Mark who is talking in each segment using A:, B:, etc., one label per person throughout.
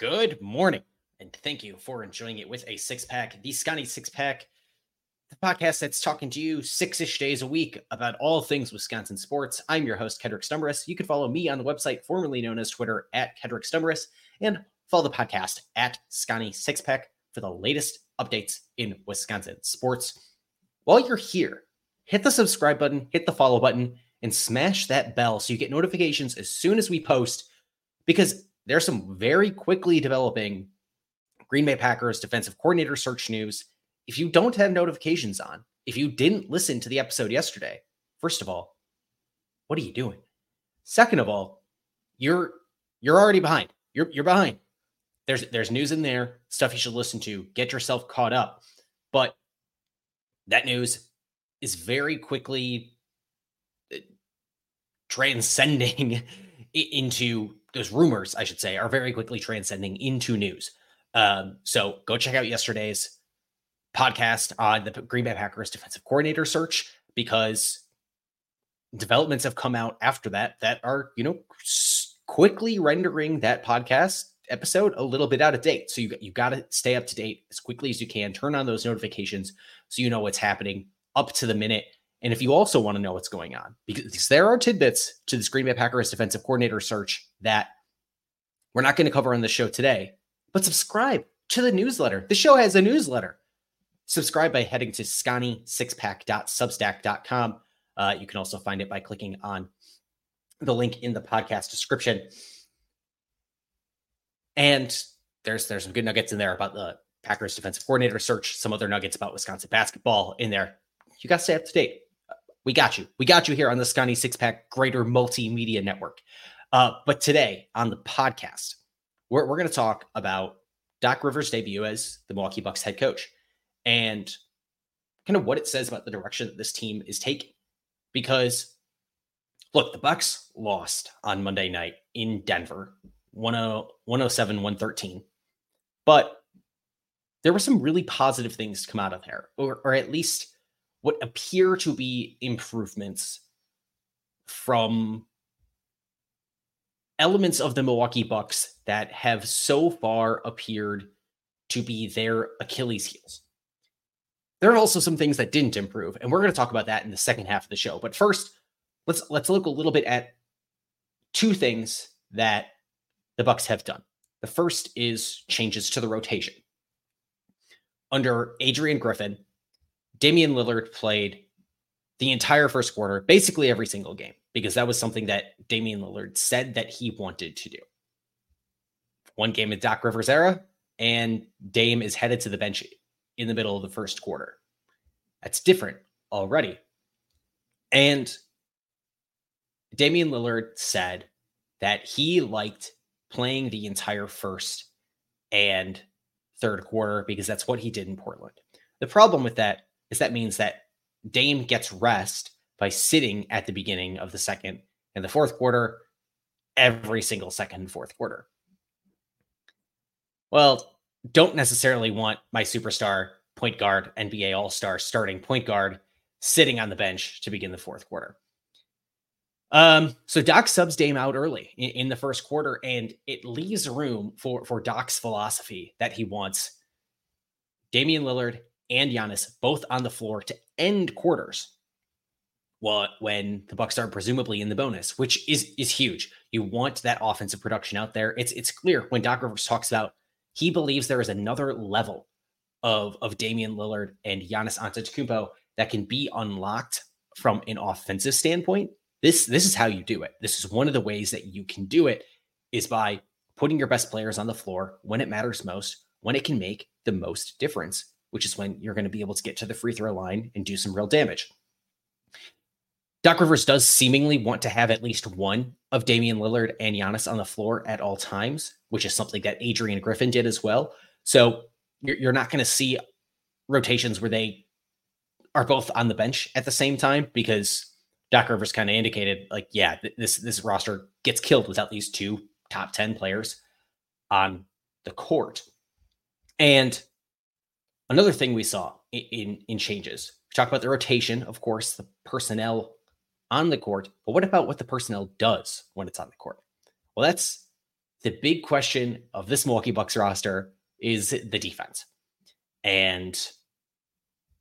A: Good morning, and thank you for enjoying it with a six pack, the Sconnie Six Pack, the podcast that's talking to you six ish days a week about all things Wisconsin sports. I'm your host, Kedrick Stumbris. You can follow me on the website formerly known as Twitter at Kedrick Stumbris and follow the podcast at Sconnie Six Pack for the latest updates in Wisconsin sports. While you're here, hit the subscribe button, hit the follow button, and smash that bell so you get notifications as soon as we post because there's some very quickly developing Green Bay Packers defensive coordinator search news. If you don't have notifications on, if you didn't listen to the episode yesterday, first of all, what are you doing? Second of all, you're you're already behind. You're you're behind. There's there's news in there, stuff you should listen to, get yourself caught up. But that news is very quickly uh, transcending into those rumors, I should say, are very quickly transcending into news. Um, so go check out yesterday's podcast on the Green Bay Packers defensive coordinator search because developments have come out after that that are, you know, quickly rendering that podcast episode a little bit out of date. So you you got to stay up to date as quickly as you can. Turn on those notifications so you know what's happening up to the minute. And if you also want to know what's going on, because there are tidbits to the Green Bay Packers defensive coordinator search that we're not going to cover on the show today, but subscribe to the newsletter. The show has a newsletter. Subscribe by heading to sconnie6pack.substack.com. Uh, you can also find it by clicking on the link in the podcast description. And there's there's some good nuggets in there about the Packers defensive coordinator search, some other nuggets about Wisconsin basketball in there. You got to stay up to date. We got you. We got you here on the Sconnie Six Pack Greater Multimedia Network. Uh, but today on the podcast, we're, we're going to talk about Doc Rivers' debut as the Milwaukee Bucks head coach and kind of what it says about the direction that this team is taking. Because look, the Bucks lost on Monday night in Denver, 107 113. But there were some really positive things to come out of there, or, or at least what appear to be improvements from elements of the Milwaukee Bucks that have so far appeared to be their Achilles heels. There are also some things that didn't improve, and we're going to talk about that in the second half of the show. But first, let's let's look a little bit at two things that the Bucks have done. The first is changes to the rotation. Under Adrian Griffin, Damian Lillard played the entire first quarter, basically every single game, because that was something that Damian Lillard said that he wanted to do. One game in Doc Rivers era, and Dame is headed to the bench in the middle of the first quarter. That's different already. And Damian Lillard said that he liked playing the entire first and third quarter because that's what he did in Portland. The problem with that is that means that Dame gets rest by sitting at the beginning of the second and the fourth quarter every single second and fourth quarter. Well, don't necessarily want my superstar point guard, NBA All Star starting point guard sitting on the bench to begin the fourth quarter. Um, so Doc subs Dame out early in, in, the first quarter, and it leaves room for for Doc's philosophy that he wants Damian Lillard and Giannis both on the floor to end quarters. Well, when the Bucks are presumably in the bonus, which is is huge. You want that offensive production out there. It's it's clear when Doc Rivers talks about he believes there is another level of of Damian Lillard and Giannis Antetokounmpo that can be unlocked from an offensive standpoint. This this is how you do it. This is one of the ways that you can do it is by putting your best players on the floor when it matters most, when it can make the most difference which is when you're going to be able to get to the free throw line and do some real damage. Doc Rivers does seemingly want to have at least one of Damian Lillard and Giannis on the floor at all times, which is something that Adrian Griffin did as well. So you're, not going to see rotations where they are both on the bench at the same time because Doc Rivers kind of indicated, like, yeah, this this roster gets killed without these two top ten players on the court. And Another thing we saw in, in, changes, we talked about the rotation, of course, the personnel on the court, but what about what the personnel does when it's on the court? Well, that's the big question of this Milwaukee Bucks roster is the defense. And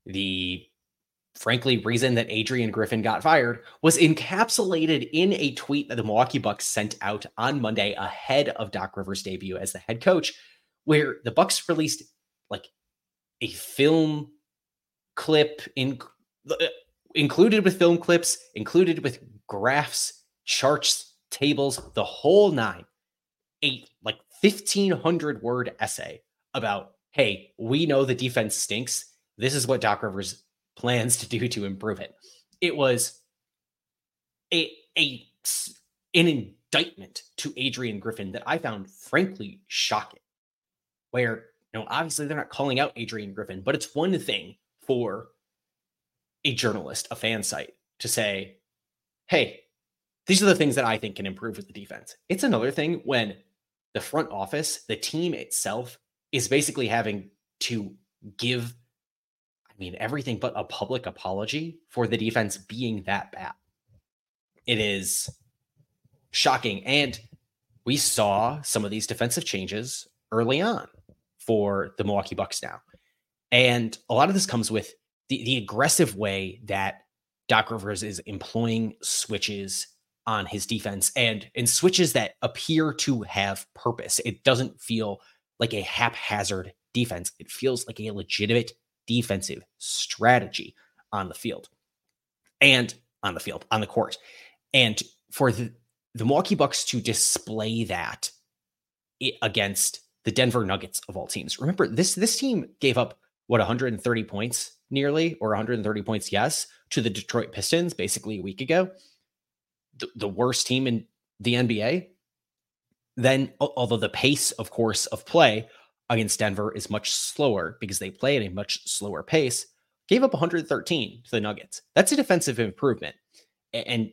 A: the frankly reason that Adrian Griffin got fired was encapsulated in a tweet that the Milwaukee Bucks sent out on Monday ahead of Doc Rivers' debut as the head coach, where the Bucks released like a film clip in uh, included with film clips, included with graphs, charts, tables, the whole nine. Eight like 1500 word essay about, hey, we know the defense stinks. This is what Doc Rivers plans to do to improve it. It was a, a an indictment to Adrian Griffin that I found frankly shocking. Where, know, obviously they're not calling out Adrian Griffin, but it's one thing for a journalist, a fan site, to say, hey, these are the things that I think can improve with the defense. It's another thing when the front office, the team itself, is basically having to give, I mean, everything but a public apology for the defense being that bad. It is shocking. And we saw some of these defensive changes early on for the Milwaukee Bucks now. And a lot of this comes with the, the aggressive way that Doc Rivers is employing switches on his defense and and switches that appear to have purpose. It doesn't feel like a haphazard defense. It feels like a legitimate defensive strategy on the field and on the field, on the court. And for the, the Milwaukee Bucks to display that against the Denver Nuggets of all teams. Remember, this this team gave up what 130 points nearly or 130 points, yes, to the Detroit Pistons basically a week ago. The, the worst team in the NBA. Then, although the pace, of course, of play against Denver is much slower because they play at a much slower pace, gave up 113 to the Nuggets. That's a defensive improvement. And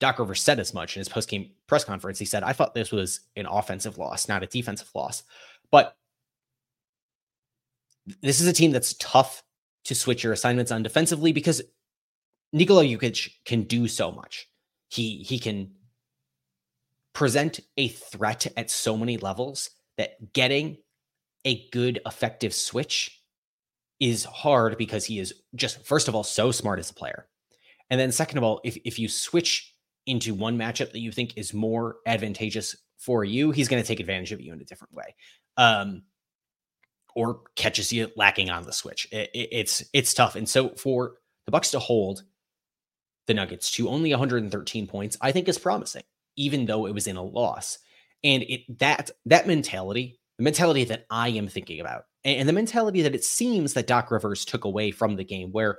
A: Doc Rivers said as much in his post-game press conference. He said, I thought this was an offensive loss, not a defensive loss. But this is a team that's tough to switch your assignments on defensively because Nikola Jokic can do so much. He he can present a threat at so many levels that getting a good effective switch is hard because he is just first of all so smart as a player. And then second of all, if if you switch into one matchup that you think is more advantageous for you, he's going to take advantage of you in a different way. Um, or catches you lacking on the switch. It, it, it's it's tough. And so for the Bucks to hold the Nuggets to only 113 points, I think is promising, even though it was in a loss. And it that that mentality, the mentality that I am thinking about, and, and the mentality that it seems that Doc Rivers took away from the game, where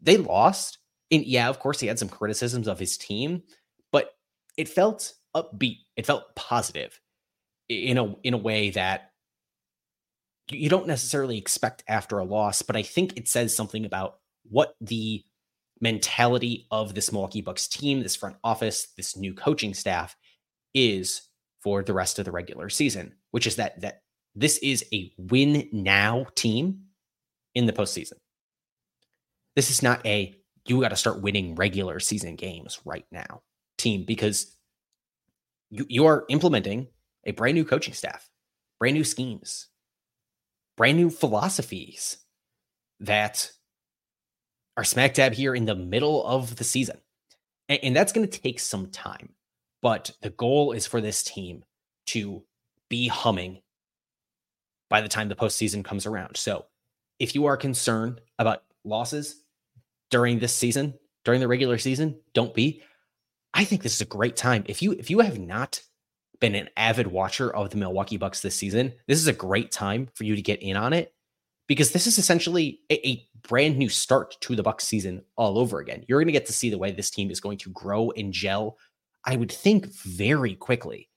A: they lost. And yeah, of course, he had some criticisms of his team, but it felt upbeat. It felt positive in a in a way that you don't necessarily expect after a loss, but I think it says something about what the mentality of this Milwaukee Bucks team, this front office, this new coaching staff is for the rest of the regular season, which is that that this is a win now team in the postseason. This is not a you got to start winning regular season games right now team because you, you are implementing a brand new coaching staff, brand new schemes, brand new philosophies that are smack dab here in the middle of the season. And, and that's going to take some time. But the goal is for this team to be humming by the time the postseason comes around. So if you are concerned about losses during this season, during the regular season, don't be. I think this is a great time. If you if you have not been an avid watcher of the Milwaukee Bucks this season, this is a great time for you to get in on it because this is essentially a, a brand new start to the Bucks season all over again. You're going to get to see the way this team is going to grow and gel. I would think very quickly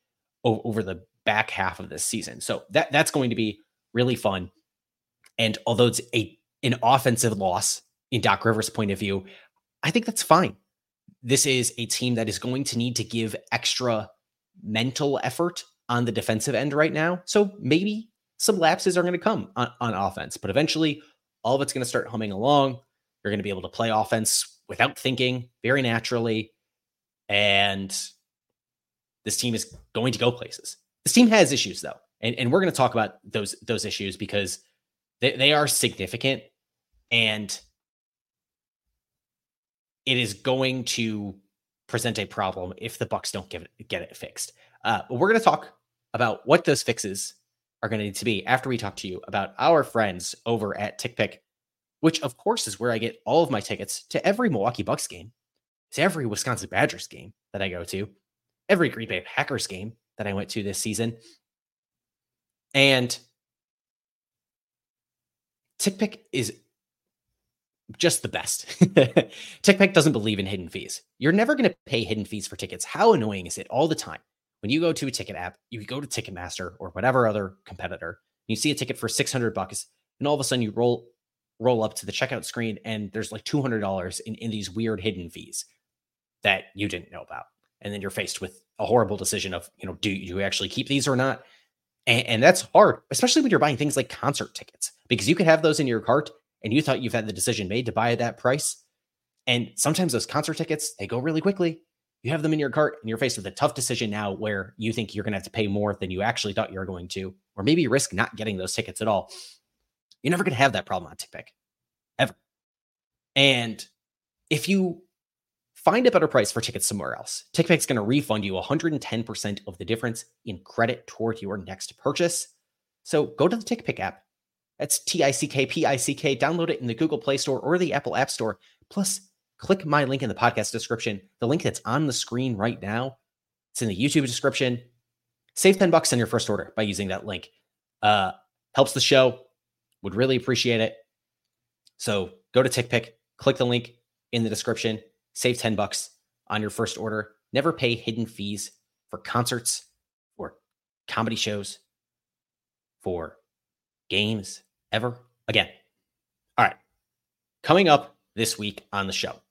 A: o- over the back half of this season. So that that's going to be really fun. And although it's a an offensive loss in Doc Rivers' point of view, I think that's fine. This is a team that is going to need to give extra mental effort on the defensive end right now. So maybe some lapses are going to come on, on offense, but eventually all of it's going to start humming along. You're going to be able to play offense without thinking very naturally. And this team is going to go places. This team has issues though, and, and we're going to talk about those those issues because they, they are significant, and it is going to present a problem if the Bucks don't it get it fixed. Uh, but we're going to talk about what those fixes are going to need to be after we talk to you about our friends over at TickPick, which of course is where I get all of my tickets to every Milwaukee Bucks game, to every Wisconsin Badgers game that I go to, every Green Bay Packers game that I went to this season. And TickPick is just the best. TickPick doesn't believe in hidden fees. You're never going to pay hidden fees for tickets. How annoying is it all the time? When you go to a ticket app, you go to Ticketmaster or whatever other competitor, you see a ticket for 600 bucks, and all of a sudden you roll roll up to the checkout screen and there's like $200 in, in these weird hidden fees that you didn't know about. And then you're faced with a horrible decision of, you know, do you actually keep these or not? And, and that's hard, especially when you're buying things like concert tickets, because you could have those in your cart and you thought you've had the decision made to buy at that price. And sometimes those concert tickets, they go really quickly. You have them in your cart and you're faced with a tough decision now where you think you're going to have to pay more than you actually thought you were going to, or maybe risk not getting those tickets at all. You're never going to have that problem on TickPick ever. And if you find a better price for tickets somewhere else, TickPick's going to refund you 110% of the difference in credit toward your next purchase. So go to the TickPick app, that's T I C K P I C K. Download it in the Google Play Store or the Apple App Store. Plus, click my link in the podcast description, the link that's on the screen right now. It's in the YouTube description. Save 10 bucks on your first order by using that link. Uh, helps the show. Would really appreciate it. So go to TickPick, click the link in the description, save 10 bucks on your first order. Never pay hidden fees for concerts, or comedy shows, for games, ever again. All right. Coming up this week on the show,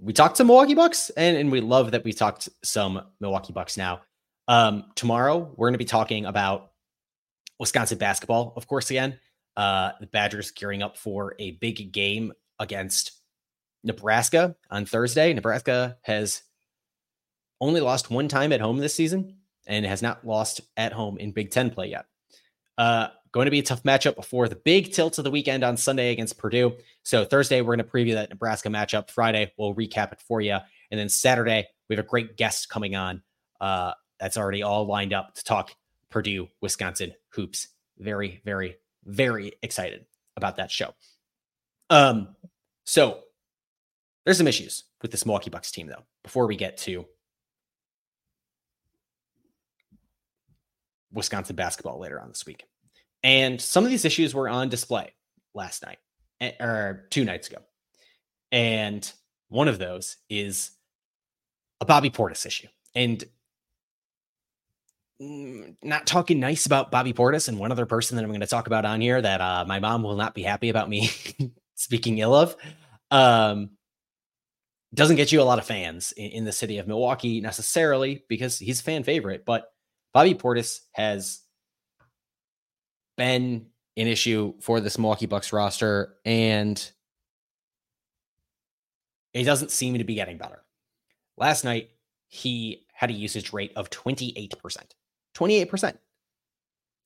A: we talked to Milwaukee Bucks, and, and we love that we talked some Milwaukee Bucks now. Um, tomorrow, we're going to be talking about Wisconsin basketball, of course, again. Uh, the Badgers gearing up for a big game against Nebraska on Thursday. Nebraska has only lost one time at home this season and has not lost at home in Big Ten play yet. Uh, going to be a tough matchup before the big tilt of the weekend on Sunday against Purdue. So Thursday, we're going to preview that Nebraska matchup. Friday, we'll recap it for you. And then Saturday, we have a great guest coming on uh, that's already all lined up to talk Purdue, Wisconsin hoops. Very, very, very excited about that show. Um, so there's some issues with this Milwaukee Bucks team, though, before we get to Wisconsin basketball later on this week. And some of these issues were on display last night eh, or two nights ago. And one of those is a Bobby Portis issue. And mm, not talking nice about Bobby Portis and one other person that I'm going to talk about on here that uh, my mom will not be happy about me speaking ill of. Um, doesn't get you a lot of fans in, in the city of Milwaukee necessarily because he's a fan favorite, but Bobby Portis has been an issue for this Milwaukee Bucks roster, and it doesn't seem to be getting better. Last night, he had a usage rate of 28%. 28%.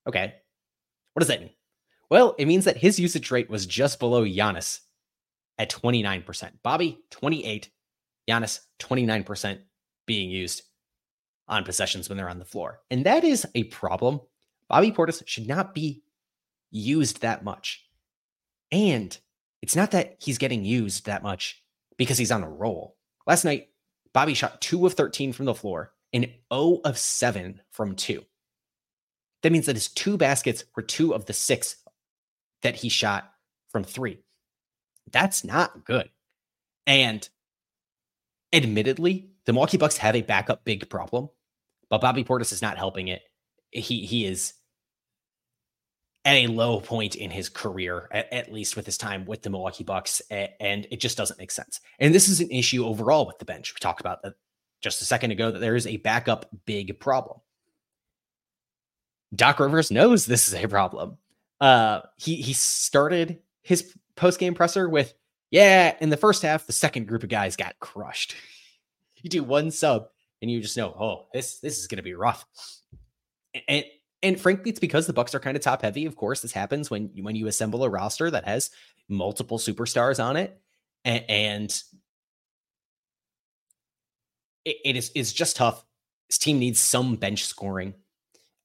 A: Okay. What does that mean? Well, it means that his usage rate was just below Giannis at 29%. Bobby, 28. Giannis, 29% being used on possessions when they're on the floor. And that is a problem Bobby Portis should not be used that much. And it's not that he's getting used that much because he's on a roll. Last night, Bobby shot 2 of 13 from the floor and 0 of 7 from 2. That means that his two baskets were two of the six that he shot from three. That's not good. And admittedly, the Milwaukee Bucks have a backup big problem, but Bobby Portis is not helping it. He he is at a low point in his career, at, at, least with his time with the Milwaukee Bucks, and it just doesn't make sense. And this is an issue overall with the bench. We talked about that just a second ago that there is a backup big problem. Doc Rivers knows this is a problem. Uh, he he started his post game presser with, "Yeah, in the first half, the second group of guys got crushed." you do one sub, and you just know, oh, this this is going to be rough. And and frankly, it's because the Bucks are kind of top heavy. Of course, this happens when you, when you assemble a roster that has multiple superstars on it, and, and it, it is it's just tough. This team needs some bench scoring.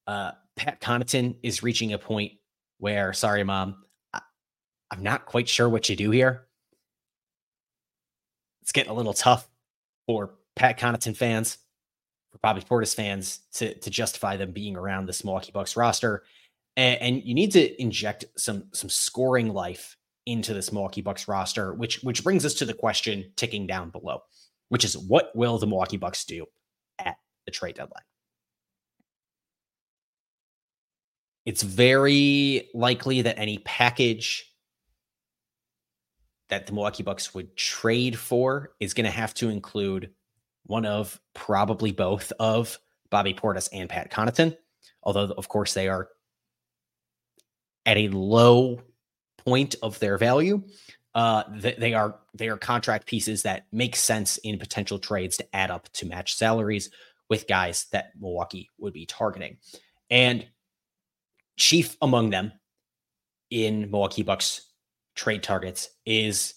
A: Uh, Pat Connaughton is reaching a point where, sorry, mom, I, I'm not quite sure what you do here. It's getting a little tough for Pat Connaughton fans, for Bobby Portis fans to to justify them being around this Milwaukee Bucks roster, and, and you need to inject some some scoring life into this Milwaukee Bucks roster, which which brings us to the question ticking down below, which is what will the Milwaukee Bucks do at the trade deadline? It's very likely that any package that the Milwaukee Bucks would trade for is going to have to include one of probably both of Bobby Portis and Pat Connaughton, although of course they are at a low point of their value. Uh, they are they are contract pieces that make sense in potential trades to add up to match salaries with guys that Milwaukee would be targeting. And chief among them in Milwaukee Bucks trade targets is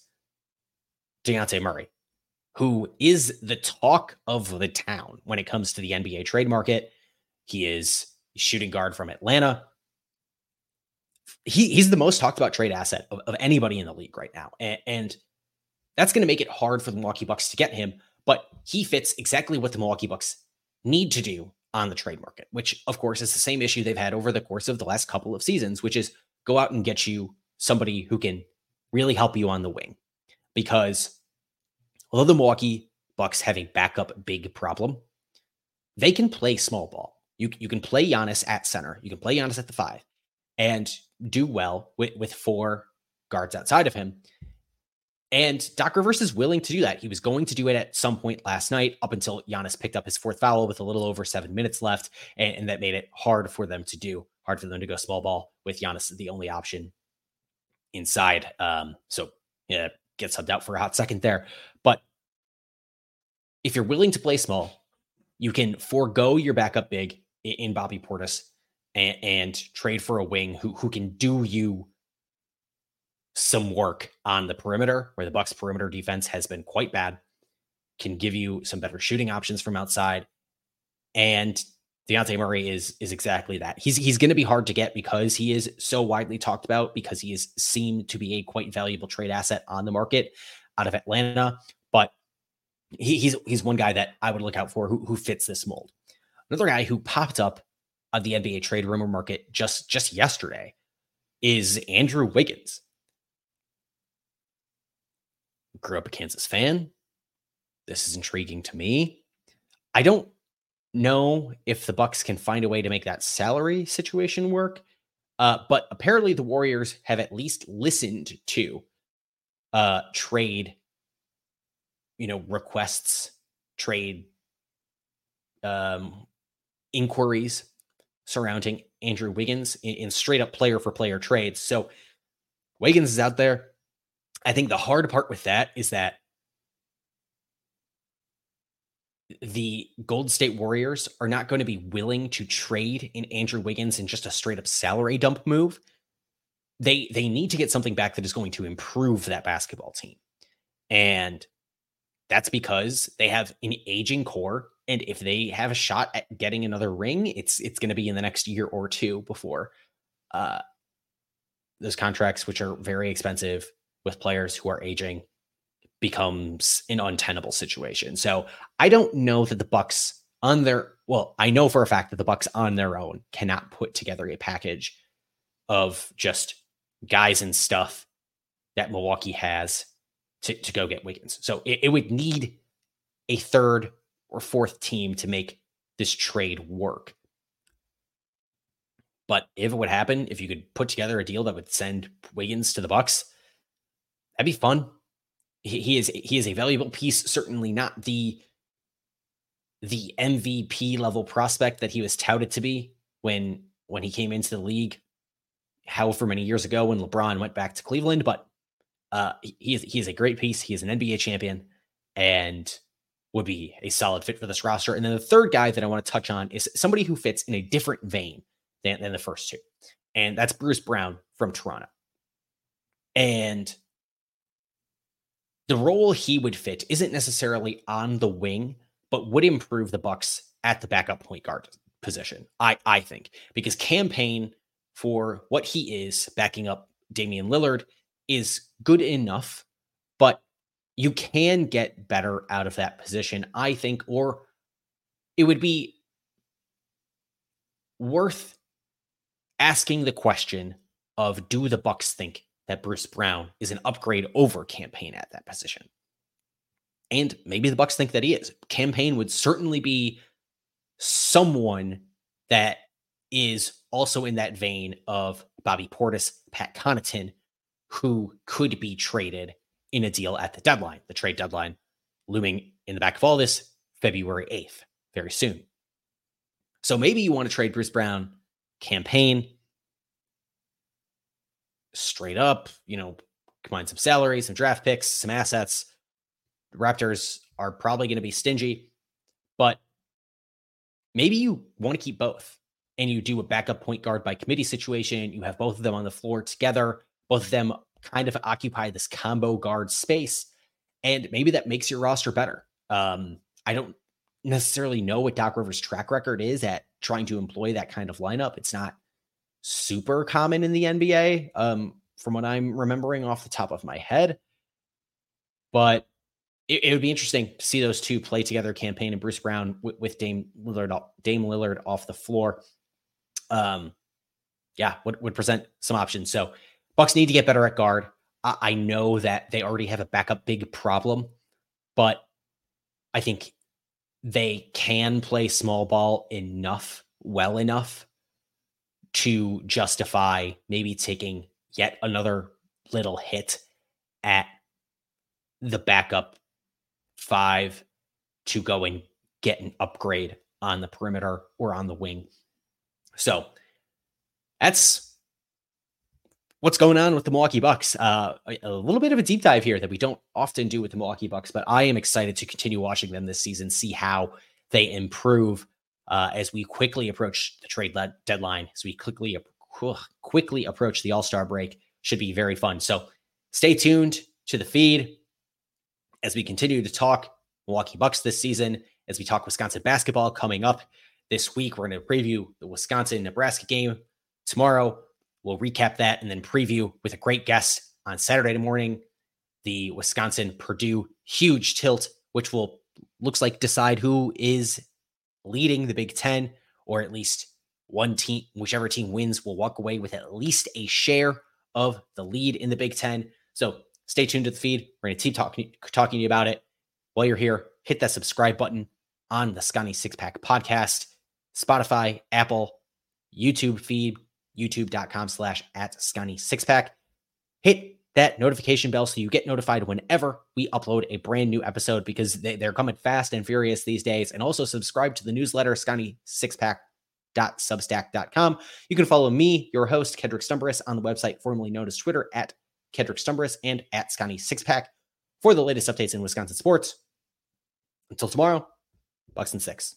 A: Dejounte Murray, who is the talk of the town when it comes to the NBA trade market. He is shooting guard from Atlanta. He, he's the most talked about trade asset of, of anybody in the league right now. And, and that's going to make it hard for the Milwaukee Bucks to get him, but he fits exactly what the Milwaukee Bucks need to do on the trade market, which of course is the same issue they've had over the course of the last couple of seasons, which is go out and get you somebody who can really help you on the wing. Because although the Milwaukee Bucks have a backup big problem, they can play small ball. You, you can play Giannis at center. You can play Giannis at the five and do well with, with four guards outside of him. And Doc Rivers is willing to do that. He was going to do it at some point last night, up until Giannis picked up his fourth foul with a little over seven minutes left. And, and that made it hard for them to do, hard for them to go small ball with Giannis the only option inside. Um, so yeah, get subbed out for a hot second there. But if you're willing to play small, you can forego your backup big in, Bobby Portis and, and trade for a wing who who can do you some work on the perimeter where the Bucks perimeter defense has been quite bad, can give you some better shooting options from outside. And Dejounte Murray is is exactly that. He's he's going to be hard to get because he is so widely talked about because he is seemed to be a quite valuable trade asset on the market out of Atlanta. But he, he's he's one guy that I would look out for who who fits this mold. Another guy who popped up on the NBA trade rumor market just just yesterday is Andrew Wiggins grew up a Kansas fan. This is intriguing to me. I don't know if the Bucks can find a way to make that salary situation work. Uh, but apparently the Warriors have at least listened to uh, trade, you know, requests, trade um, inquiries surrounding Andrew Wiggins in, in straight up player for player trades. So Wiggins is out there. I think the hard part with that is that the Gold State Warriors are not going to be willing to trade in Andrew Wiggins in just a straight up salary dump move. They they need to get something back that is going to improve that basketball team. And that's because they have an aging core and if they have a shot at getting another ring, it's it's going to be in the next year or two before uh those contracts which are very expensive with players who are aging becomes an untenable situation. So I don't know that the Bucks on their well, I know for a fact that the Bucks on their own cannot put together a package of just guys and stuff that Milwaukee has to, to go get Wiggins. So it, it would need a third or fourth team to make this trade work. But if it would happen, if you could put together a deal that would send Wiggins to the Bucks, that'd be fun. He, is he is a valuable piece. Certainly not the the MVP level prospect that he was touted to be when when he came into the league, however many years ago when LeBron went back to Cleveland. But uh, he is he is a great piece. He is an NBA champion, and would be a solid fit for this roster. And then the third guy that I want to touch on is somebody who fits in a different vein than, than the first two. And that's Bruce Brown from Toronto. And the role he would fit isn't necessarily on the wing, but would improve the Bucks at the backup point guard position. I I think because Cam Payne for what he is backing up Damian Lillard is good enough, but you can get better out of that position, I think, or it would be worth asking the question of do the Bucks think that Bruce Brown is an upgrade over Cam Payne at that position? And maybe the Bucks think that he is. Cam Payne would certainly be someone that is also in that vein of Bobby Portis, Pat Connaughton, who could be traded in a deal at the deadline. The trade deadline looming in the back of all this, February 8th, very soon. So maybe you want to trade Bruce Brown, Cam Payne, straight up, you know, combine some salary, some draft picks, some assets. The Raptors are probably going to be stingy, but maybe you want to keep both and you do a backup point guard by committee situation. You have both of them on the floor together. Both of them kind of occupy this combo guard space. And maybe that makes your roster better. Um, I don't necessarily know what Doc Rivers' track record is at trying to employ that kind of lineup. It's not super common in the NBA, um, from what I'm remembering off the top of my head. But it, it, would be interesting to see those two play together, Cam Payne and Bruce Brown with, with Dame Lillard, Dame Lillard off the floor. Um, yeah, would, would present some options. So Bucks need to get better at guard. I, I know that they already have a backup big problem, but I think they can play small ball enough, well enough to justify maybe taking yet another little hit at the backup five to go and get an upgrade on the perimeter or on the wing. So that's what's going on with the Milwaukee Bucks. Uh, a, a, little bit of a deep dive here that we don't often do with the Milwaukee Bucks, but I am excited to continue watching them this season, see how they improve uh, as we quickly approach the trade le- deadline, as we quickly quickly approach the All Star break. Should be very fun. So stay tuned to the feed as we continue to talk Milwaukee Bucks this season, as we talk Wisconsin basketball coming up this week. We're going to preview the Wisconsin Nebraska game tomorrow. We'll recap that and then preview with a great guest on Saturday morning the Wisconsin Purdue huge tilt, which will looks like decide who is leading the Big Ten, or at least one team, whichever team wins, will walk away with at least a share of the lead in the Big Ten. So stay tuned to the feed. We're going to keep talking talking to you about it. While you're here, hit that subscribe button on the Sconnie Six Pack Podcast. Spotify, Apple, YouTube feed, youtube.com slash at Sconnie Six Pack. Hit that notification bell so you get notified whenever we upload a brand new episode because they, are coming fast and furious these days. And also subscribe to the newsletter, Sconnie Six Pack. Substack.com. You can follow me, your host, Kedrick Stumbris, on the website formerly known as Twitter at Kedrick Stumbris and at Sconnie Sixpack for the latest updates in Wisconsin sports. Until tomorrow, Bucks and six.